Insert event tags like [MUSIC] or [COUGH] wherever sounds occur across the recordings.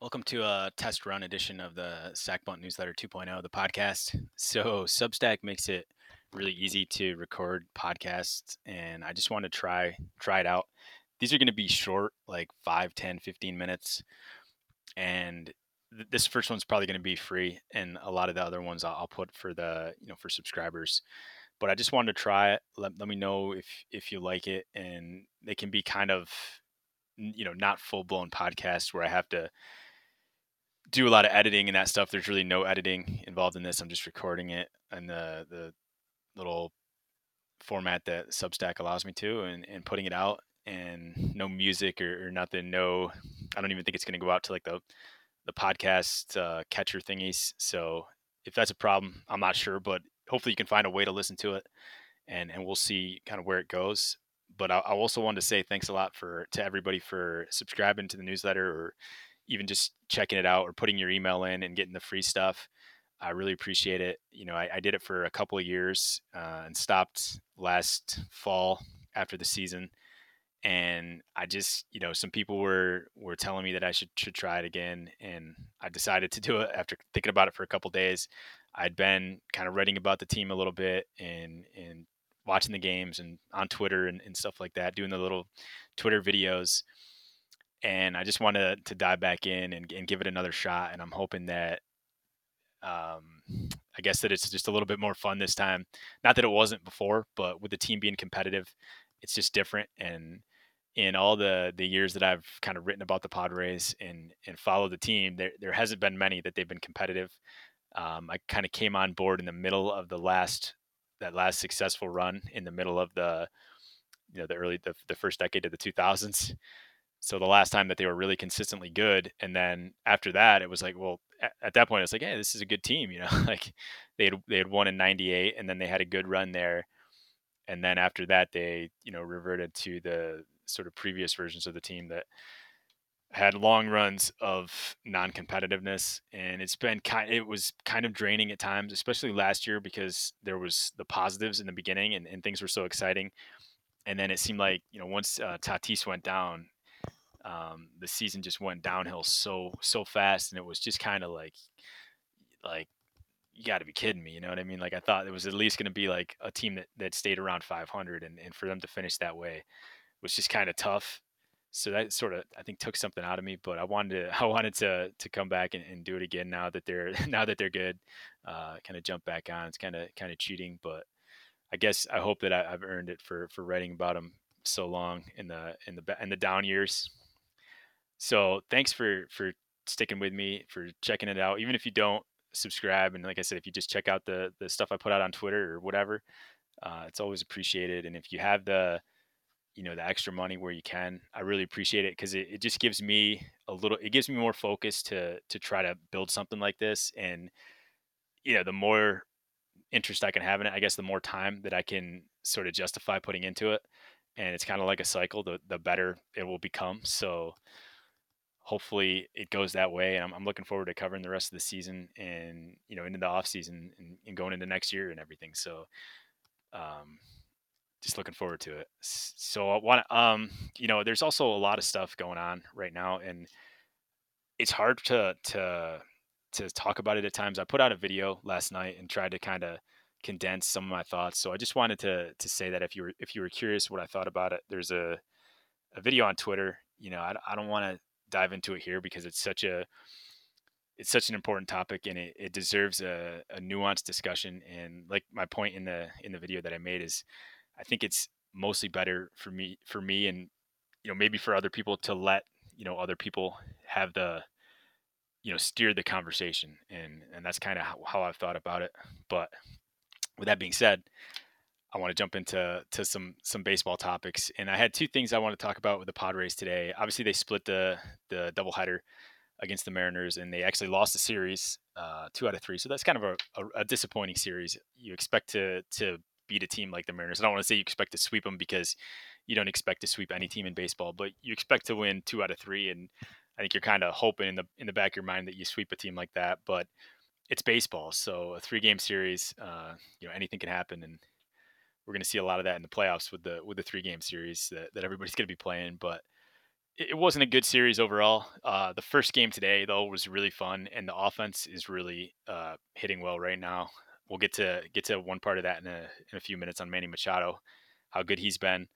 Welcome to a test run edition of the Sac Bunt Newsletter 2.0, the podcast. [LAUGHS] So, Substack makes it really easy to record podcasts, and I just want to try try it out. These are going to be short, like 5, 10, 15 minutes. And th- this first one's probably going to be free, and a lot of the other ones I'll, I'll put for the, you know, for subscribers. But I just wanted to try it. Let, let me know if if you like it, and they can be kind of, you know, not full blown podcasts where I have to do a lot of editing and that stuff. There's really no editing involved in this. I'm just recording it and the the little format that Substack allows me to, and and putting it out, and no music or, or nothing. No, I don't even think it's going to go out to like the the podcast uh, catcher thingies. So if that's a problem, I'm not sure, but hopefully you can find a way to listen to it, and and we'll see kind of where it goes. But I, I also wanted to say thanks a lot for to everybody for subscribing to the newsletter or even just checking it out or putting your email in and getting the free stuff. I really appreciate it. You know, I, I did it for a couple of years uh, and stopped last fall after the season. And I just, you know, some people were were telling me that I should should try it again, and I decided to do it after thinking about it for a couple days. I'd been kind of writing about the team a little bit and and watching the games and on Twitter and, and stuff like that, doing the little Twitter videos and I just wanted to dive back in and, and give it another shot. And I'm hoping that, um, I guess that it's just a little bit more fun this time. Not that it wasn't before, but with the team being competitive, it's just different. And in all the the years that I've kind of written about the Padres and and followed the team, there there hasn't been many that they've been competitive. Um, I kind of came on board in the middle of the last that last successful run in the middle of the you know the early the, the first decade of the 2000s so the last time that they were really consistently good, and then after that, it was like, well, at, at that point, it's like, hey, this is a good team, [LAUGHS] you know, like they had they had won in '98, and then they had a good run there, and then after that, they you know reverted to the sort of previous versions of the team that had long runs of non-competitiveness and it's been kind it was kind of draining at times especially last year because there was the positives in the beginning and, and things were so exciting and then it seemed like you know once uh, Tatis went down um, the season just went downhill so so fast, and it was just kind of like like you got to be kidding me, you know what I mean? Like I thought it was at least going to be like a team that that stayed around 500, and and for them to finish that way was just kind of tough. So that sort of I think took something out of me, but I wanted to [LAUGHS] I wanted to to come back and, and do it again now that they're [LAUGHS] now that they're good, uh, kind of jump back on. It's kind of kind of cheating, but I guess I hope that I, have earned it for for writing about them so long in the in the in the down years. So thanks for for sticking with me for checking it out. Even if you don't subscribe, and like I said, if you just check out the the stuff I put out on Twitter or whatever, uh, it's always appreciated. And if you have the you know the extra money where you can, I really appreciate it because it, it just gives me a little. It gives me more focus to to try to build something like this. And you know, the more interest I can have in it, I guess the more time that I can sort of justify putting into it. And it's kind of like a cycle. The the better it will become. So hopefully it goes that way. And I'm, I'm, looking forward to covering the rest of the season and, you know, into the off season and, and going into next year and everything. So, um, just looking forward to it. So I want to, um, you know, there's also a lot of stuff going on right now and it's hard to, to, to talk about it at times. I put out a video last night and tried to kind of condense some of my thoughts. So I just wanted to, to say that if you were, if you were curious what I thought about it, there's a, a video on Twitter, you know, I, I don't want to dive into it here because it's such a it's such an important topic and it, it deserves a, a nuanced discussion. And like my point in the in the video that i made is i think it's mostly better for me for me and you know maybe for other people to let you know other people have the you know steer the conversation. And and that's kind of how, how i've thought about it. But with that being said I want to jump into to some some baseball topics, and I had two things I want to talk about with the Padres today. Obviously, they split the the doubleheader against the Mariners, and they actually lost the series uh, two out of three. So that's kind of a, a, a, disappointing series. You expect to to beat a team like the Mariners. I don't want to say you expect to sweep them because you don't expect to sweep any team in baseball, but you expect to win two out of three, and I think you're kind of hoping in the in the back of your mind that you sweep a team like that. But it's baseball, so a three game series, uh, you know, anything can happen, and we're going to see a lot of that in the playoffs with the with the three game series that, that everybody's going to be playing. But it wasn't a good series overall. Uh, the first game today though was really fun, and the offense is really uh, hitting well right now. We'll get to get to one part of that in a in a few minutes on Manny Machado, how good he's been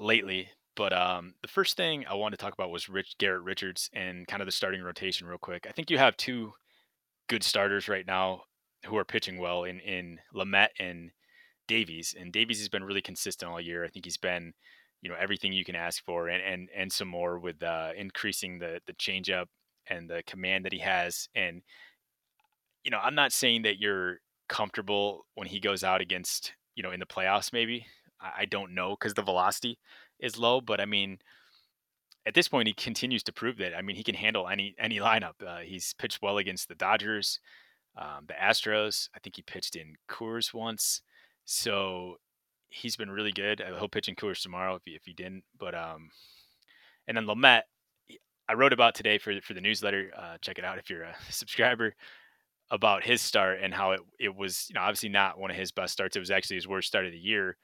lately. But um, the first thing I wanted to talk about was Rich Garrett Richards and kind of the starting rotation real quick. I think you have two good starters right now who are pitching well in in Lamet and Davies, and Davies has been really consistent all year. I think he's been, you know, everything you can ask for, and and and some more with uh, increasing the the changeup and the command that he has. And you know, I'm not saying that you're comfortable when he goes out against, you know, in the playoffs. Maybe I, I don't know because the velocity is low, but I mean. At this point, he continues to prove that. I mean, he can handle any any lineup. Uh, he's pitched well against the Dodgers, um, the Astros. I think he pitched in Coors once. So he's been really good. Uh, he'll pitch in Coors tomorrow if he, if he didn't. But um, and then Lamet, I wrote about today for for the newsletter. Uh, check it out if you're a [LAUGHS] subscriber about his start and how it it was. You know, obviously not one of his best starts. It was actually his worst start of the year,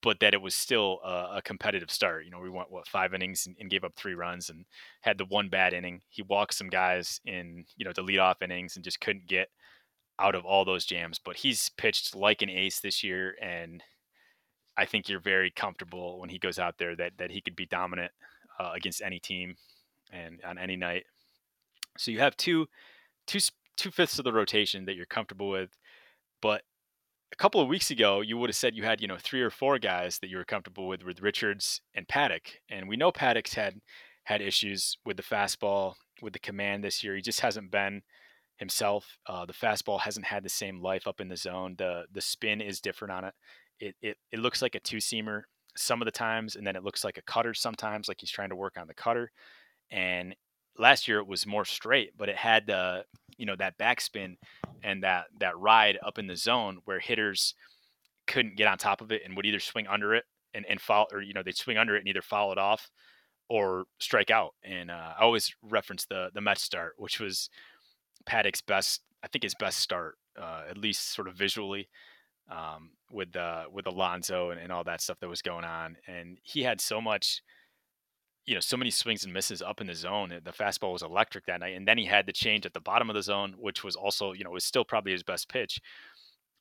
but that it was still a, a competitive start. You know, we went what five innings and, and, gave up three runs and had the one bad inning. He walked some guys in you know the lead off innings and just couldn't get out of all those jams, but he's pitched like an ace this year, and I think you're very comfortable when he goes out there that that he could be dominant uh, against any team and on any night. So you have two two two fifths of the rotation that you're comfortable with, but a couple of weeks ago you would have said you had you know three or four guys that you were comfortable with with Richards and Paddack, and we know Paddack's had had issues with the fastball with the command this year. He just hasn't been himself. Uh, the fastball hasn't had the same life up in the zone. The the spin is different on it. It it, it looks like a two seamer some of the times, and then it looks like a cutter sometimes, like he's trying to work on the cutter. And last year it was more straight, but it had the you know that backspin and that that ride up in the zone where hitters couldn't get on top of it and would either swing under it and and follow, or you know they'd swing under it and either follow it off or strike out. And uh, I always reference the the Mets start, which was Paddack's best, I think his best start, uh, at least sort of visually, um, with uh, with Alonso and, and all that stuff that was going on. And he had so much, you know, so many swings and misses up in the zone. The fastball was electric that night, and then he had the change at the bottom of the zone, which was also, you know, was still probably his best pitch.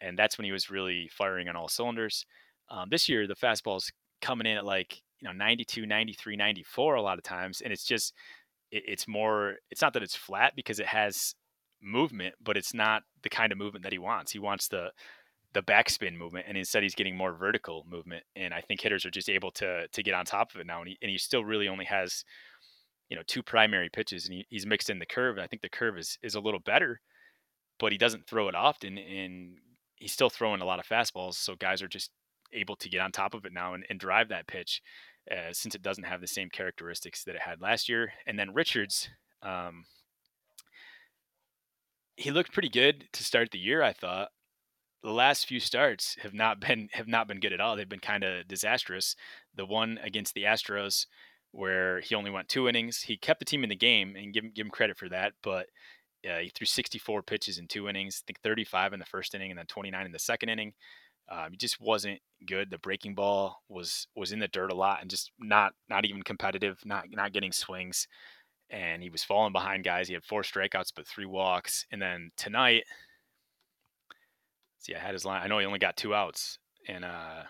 And that's when he was really firing on all cylinders. Um, this year, the fastball's coming in at like you know 92 93 94 a lot of times and it's just it, it's more it's not that it's flat because it has movement, but it's not the kind of movement that he wants. He wants the the backspin movement, and instead he's getting more vertical movement. And I think hitters are just able to to get on top of it now. And he, and he still really only has, you know, two primary pitches, and he, he's mixed in the curve. And I think the curve is is a little better, but he doesn't throw it often, and he's still throwing a lot of fastballs. So guys are just able to get on top of it now and, and drive that pitch, uh, since it doesn't have the same characteristics that it had last year. And then Richards. Um, he looked pretty good to start the year. I thought the last few starts have not been have not been good at all. They've been kind of disastrous. The one against the Astros, where he only went two innings, he kept the team in the game, and give him give him credit for that. But uh, he threw 64 pitches in two innings. I think 35 in the first inning, and then 29 in the second inning. Um, he just wasn't good. The breaking ball was was in the dirt a lot, and just not not even competitive. Not not getting swings and he was falling behind guys. He had four strikeouts but three walks. And then tonight, see, I had his line. I know he only got two outs. And uh,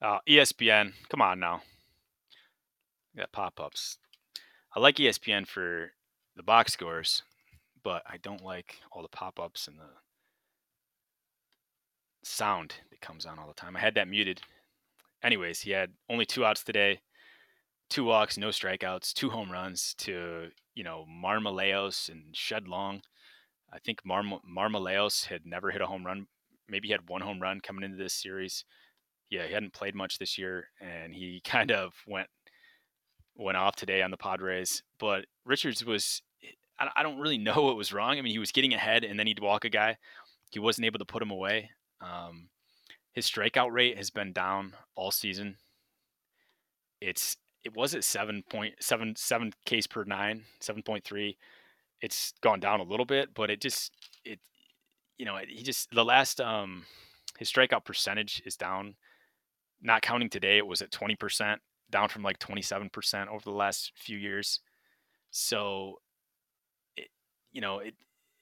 uh ESPN, come on now, got pop ups. I like ESPN for the box scores, but I don't like all the pop ups and the sound that comes on all the time. I had that muted. Anyways, he had only two outs today two walks, no strikeouts, two home runs to you know Marmolejos and Shed Long. I think Mar- Marmolejos had never hit a home run. Maybe he had one home run coming into this series. Yeah, he hadn't played much this year, and he [LAUGHS] kind of went went off today on the Padres. But Richards was I don't really [LAUGHS] know what was wrong. I mean, he was getting ahead, and then he'd walk a guy. He wasn't able to put him away. Um, his strikeout rate has been down all season. It's it was at 7.7 7 K's per 9 7.3 it's gone down a little bit but it just it you know he just the last um his strikeout percentage is down not counting today it was at 20% down from like 27% over the last few years. So, it, you know, it,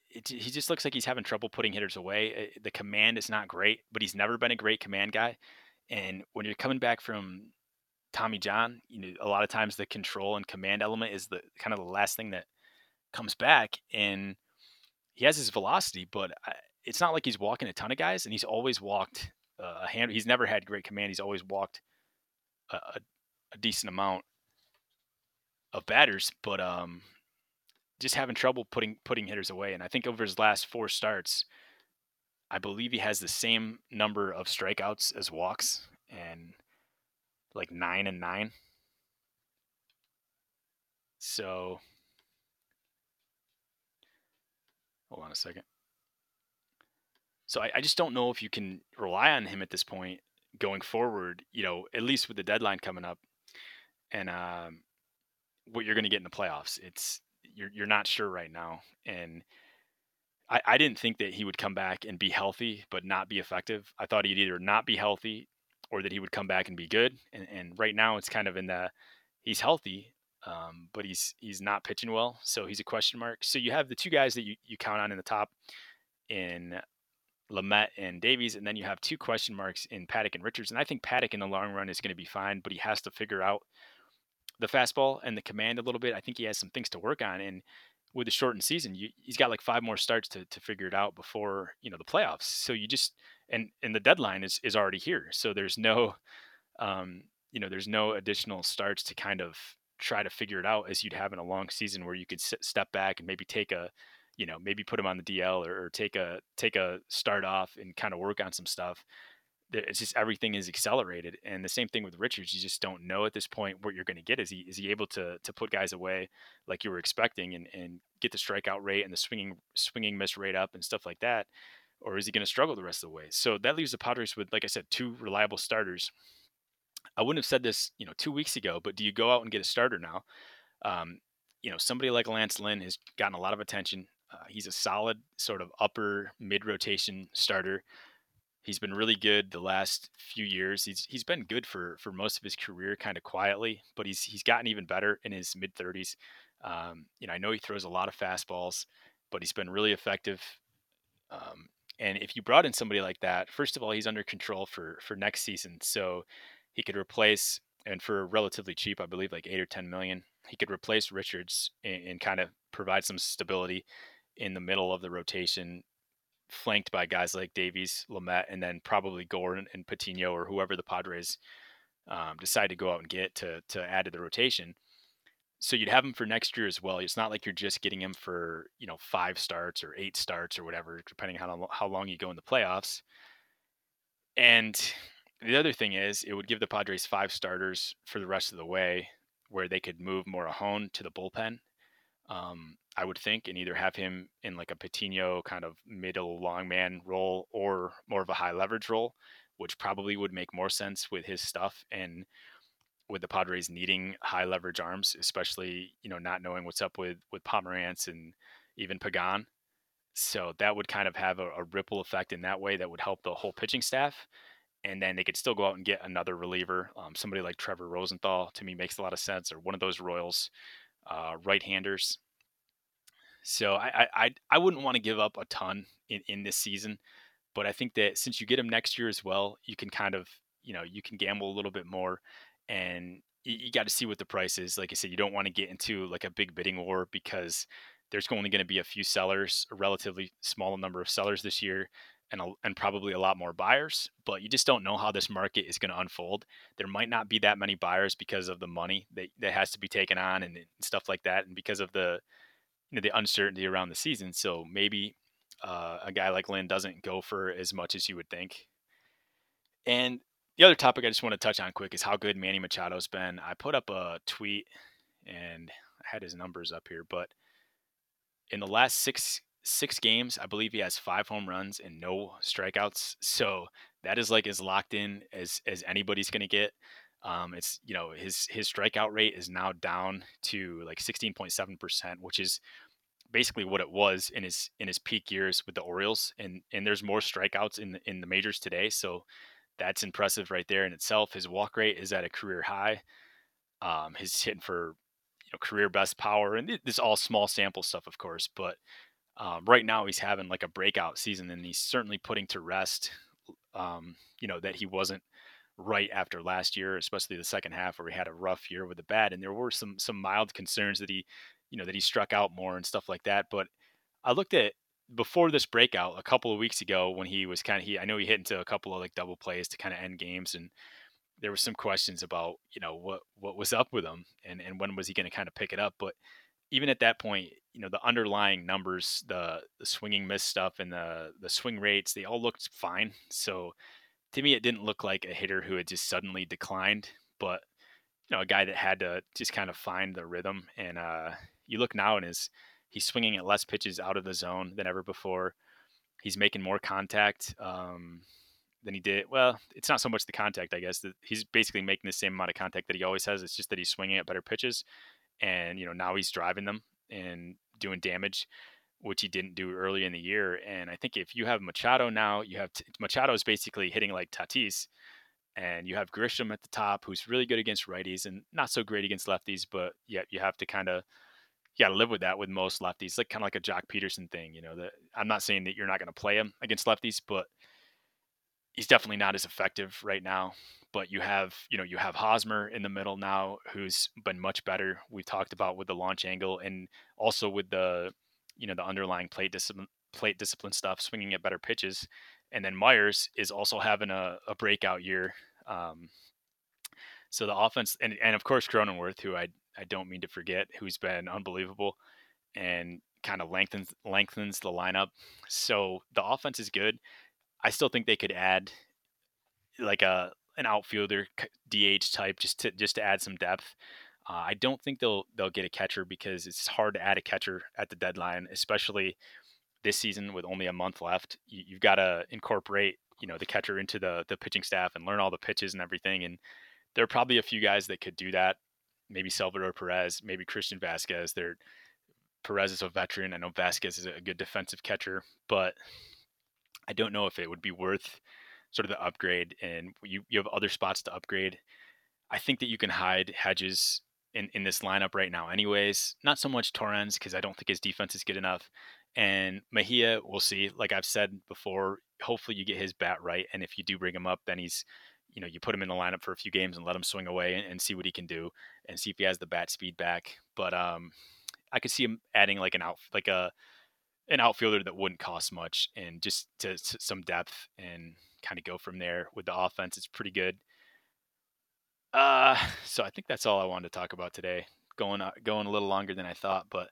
it, he just looks like he's having trouble putting hitters away. Eh, the command is not great, but he's never been a great command guy. And when you're coming back from Tommy John, you know, a lot of times the control and command element is the kind of the last thing that comes back. And he has his velocity, but it's not like he's walking a ton of guys, and he's always walked a hand. He's never had great command. He's always walked a, a, a decent amount of batters, but um, just having trouble putting putting hitters away. And I think over his last four starts, I believe he has the same number of strikeouts as walks, and like nine and nine. So hold on a second. So I, I, just don't know if you can rely on him at this point going forward. You know, at least with the deadline coming up, and um, what you're going to get in the playoffs. It's you're you're not sure right now, and I, I didn't think that he would come back and be healthy but not be effective. I thought he'd either not be healthy or that he would come back and be good. And, and right now it's kind of in the he's healthy, um, but he's he's not pitching well, so he's a question mark. So you have the two guys that you, you count on in the top in Lamet and Davies, and then you have two question marks in Paddack and Richards. And I think Paddack in the long run is going to be fine, but he has to figure out the fastball and the command a little bit. I think he has some things to work on. And with the shortened season, you, he's got like five more starts to, to figure it out before you know the playoffs. So you just and and the deadline is is already here. So there's no, um, you know, there's no additional starts to kind of try to figure it out as you'd have in a long season where you could step back and maybe take a, you know, maybe put him on the DL or, or take a take a start off and kind of work on some stuff it's just everything is accelerated. And the same thing with Richards. You just don't know at this point what you're going to get. Is he is he able to to put guys away like you were expecting and, and get the strikeout rate and the swinging swinging miss rate up and stuff like that, or is he going to struggle the rest of the way? So that leaves the Padres with, like I said, two reliable starters. I wouldn't have said this, you know, two weeks ago, but do you go out and get a starter now? Um, you know, somebody like Lance Lynn has gotten a lot of attention. Uh, he's a solid sort of upper mid rotation starter. He's been really good the last few years. He's he's been good for for most of his career, kind of quietly, but he's he's gotten even better in his mid 30s. Um, you know, I know he throws a lot of fastballs, but he's been really effective. Um, and if you brought in somebody like that, first of all, he's under control for for next season, so he could replace and for relatively cheap, I believe like eight or ten million, he could replace Richards and, and kind of provide some stability in the middle of the rotation flanked by guys like Davies, Lamet, and then probably Gordon and Patino or whoever the Padres um, decide to go out and get to to add to the rotation. So you'd have him for next year as well. It's not like you're just getting him for you know five starts or eight starts or whatever, depending on how, how long you go in the playoffs. And the other thing is, it would give the Padres five starters for the rest of the way, where they could move Morejon to the bullpen um, I would think, and either have him in like a Patino kind of middle long man role or more of a high leverage role, which probably would make more sense with his stuff and with the Padres needing high leverage arms, especially you know not knowing what's up with with Pomeranz and even Pagan. So that would kind of have a, a ripple effect in that way that would help the whole pitching staff and then they could still go out and get another reliever. Um, somebody like Trevor Rosenthal to me makes a lot of sense, or one of those Royals uh, right-handers. So I, I I wouldn't want to give up a ton in, in this season, but I think that since you get him next year as well, you can kind of you know you can gamble a little bit more, and you, you got to see what the price is. Like I said, you don't want to get into like a big bidding war because there's only going to be a few sellers, a relatively small number of sellers this year, and a, and probably a lot more buyers. But you just don't know how this market is going to unfold. There might not be that many buyers because of the money that, that has to be taken on and, and stuff like that, and because of the know the uncertainty around the season. So maybe uh, a guy like Lynn doesn't go for as much as you would think. And the other topic I just want to touch on quick is how good Manny Machado's been. I put up a tweet and I had his numbers up here, but in the last six six games, I believe he has five home runs and no strikeouts. So that is like as locked in as as anybody's going to get. Um, it's you know his his strikeout rate is now down to like 16.7 percent, which is basically what it was in his in his peak years with the Orioles. And and there's more strikeouts in the, in the majors today, so that's impressive right there in itself. His walk rate is at a career high. Um, he's hitting for you know career best power, and this is all small sample stuff, of course. But um, right now, he's having like a breakout season, and he's certainly putting to rest, um, you know, that he wasn't right after last year, especially the second half where he had a rough year with the bat, and there were some some mild concerns that he, you know, that he struck out more and stuff like that. But I looked at before this breakout a couple of weeks ago when he was kind of he I know he hit into a couple of like double plays to kind of end games and there was some questions about you know what what was up with him and and when was he going to kind of pick it up but even at that point you know the underlying numbers the the swinging miss stuff and the the swing rates they all looked fine so to me it didn't look like a hitter who had just suddenly declined but you know a guy that had to just kind of find the rhythm and uh you look now and his he's swinging at less pitches out of the zone than ever before he's making more contact um than he did. Well, it's not so much the contact, I guess. He's basically making the same amount of contact that he always has. It's just that he's swinging at better pitches, and you know now he's driving them and doing damage, which he didn't do early in the year. And I think if you have Machado now, you have Machado is basically hitting like Tatis, and you have Grisham at the top, who's really good against righties and not so great against lefties. But yet you have to kind of you got to live with that with most lefties, like kind of like a Joc Pederson thing. You know, that I'm not saying that you're not going to play him against lefties, but he's definitely not as effective right now. But you have, you know, you have Hosmer in the middle now, who's been much better. We've talked about with the launch angle and also with the, you know, the underlying plate discipline, plate discipline stuff, swinging at better pitches. And then Myers is also having a, a breakout year. Um, so the offense, and, and of course Cronenworth, who I I don't mean to forget, who's been unbelievable and kind of lengthens lengthens the lineup. So the offense is good. I still think they could add like a an outfielder DH type just to just to add some depth. Uh, I don't think they'll they'll get a catcher because it's hard to add a catcher at the deadline, especially this season with only a month left. You, you've got to incorporate you know the catcher into the the pitching staff and learn all the pitches and everything. And there are probably a few guys that could do that. Maybe Salvador Perez, maybe Christian Vázquez. Perez is a veteran. I know Vázquez is a good defensive catcher, but I don't know if it would be worth sort of the upgrade and you, you have other spots to upgrade. I think that you can hide Hedges in, in this lineup right now, anyways. Not so much Torrens because I don't think his defense is good enough. And Mejia, we'll see. Like I've said before, hopefully you get his bat right. And if you do bring him up, then he's, you know, you put him in the lineup for a few games and let him swing away and, and see what he can do and see if he has the bat speed back. But um, I could see him adding like an out, like a an outfielder that wouldn't cost much and just to, to some depth and kind of go from there with the offense. It's pretty good. Uh, [SIGHS] so I think that's all I wanted to talk about today. Going uh, going a little longer than I thought, but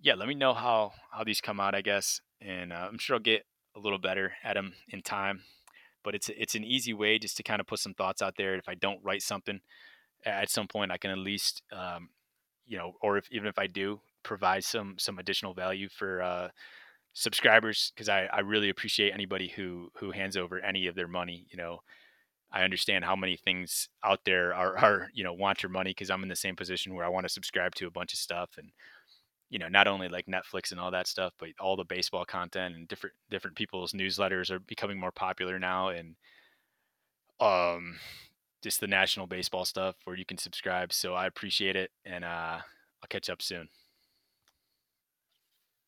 yeah, let me know how how these come out. I guess, and uh, I'm sure I'll get a little better at them in time. But it's it's an easy way just to kind of put some thoughts out there. If I don't write something, at some point I can at least, um, you know, or if even if I do, provide some some additional value for uh, subscribers because I, I really appreciate anybody who who hands over any of their money. You know, I understand how many things out there are are you know want your money because I'm in the same position where I want to subscribe to a bunch of stuff and you know not only like Netflix and all that stuff, but all the baseball content and different different people's newsletters are becoming more popular now and um just the national baseball stuff where you can subscribe. So I appreciate it and uh, I'll catch up soon.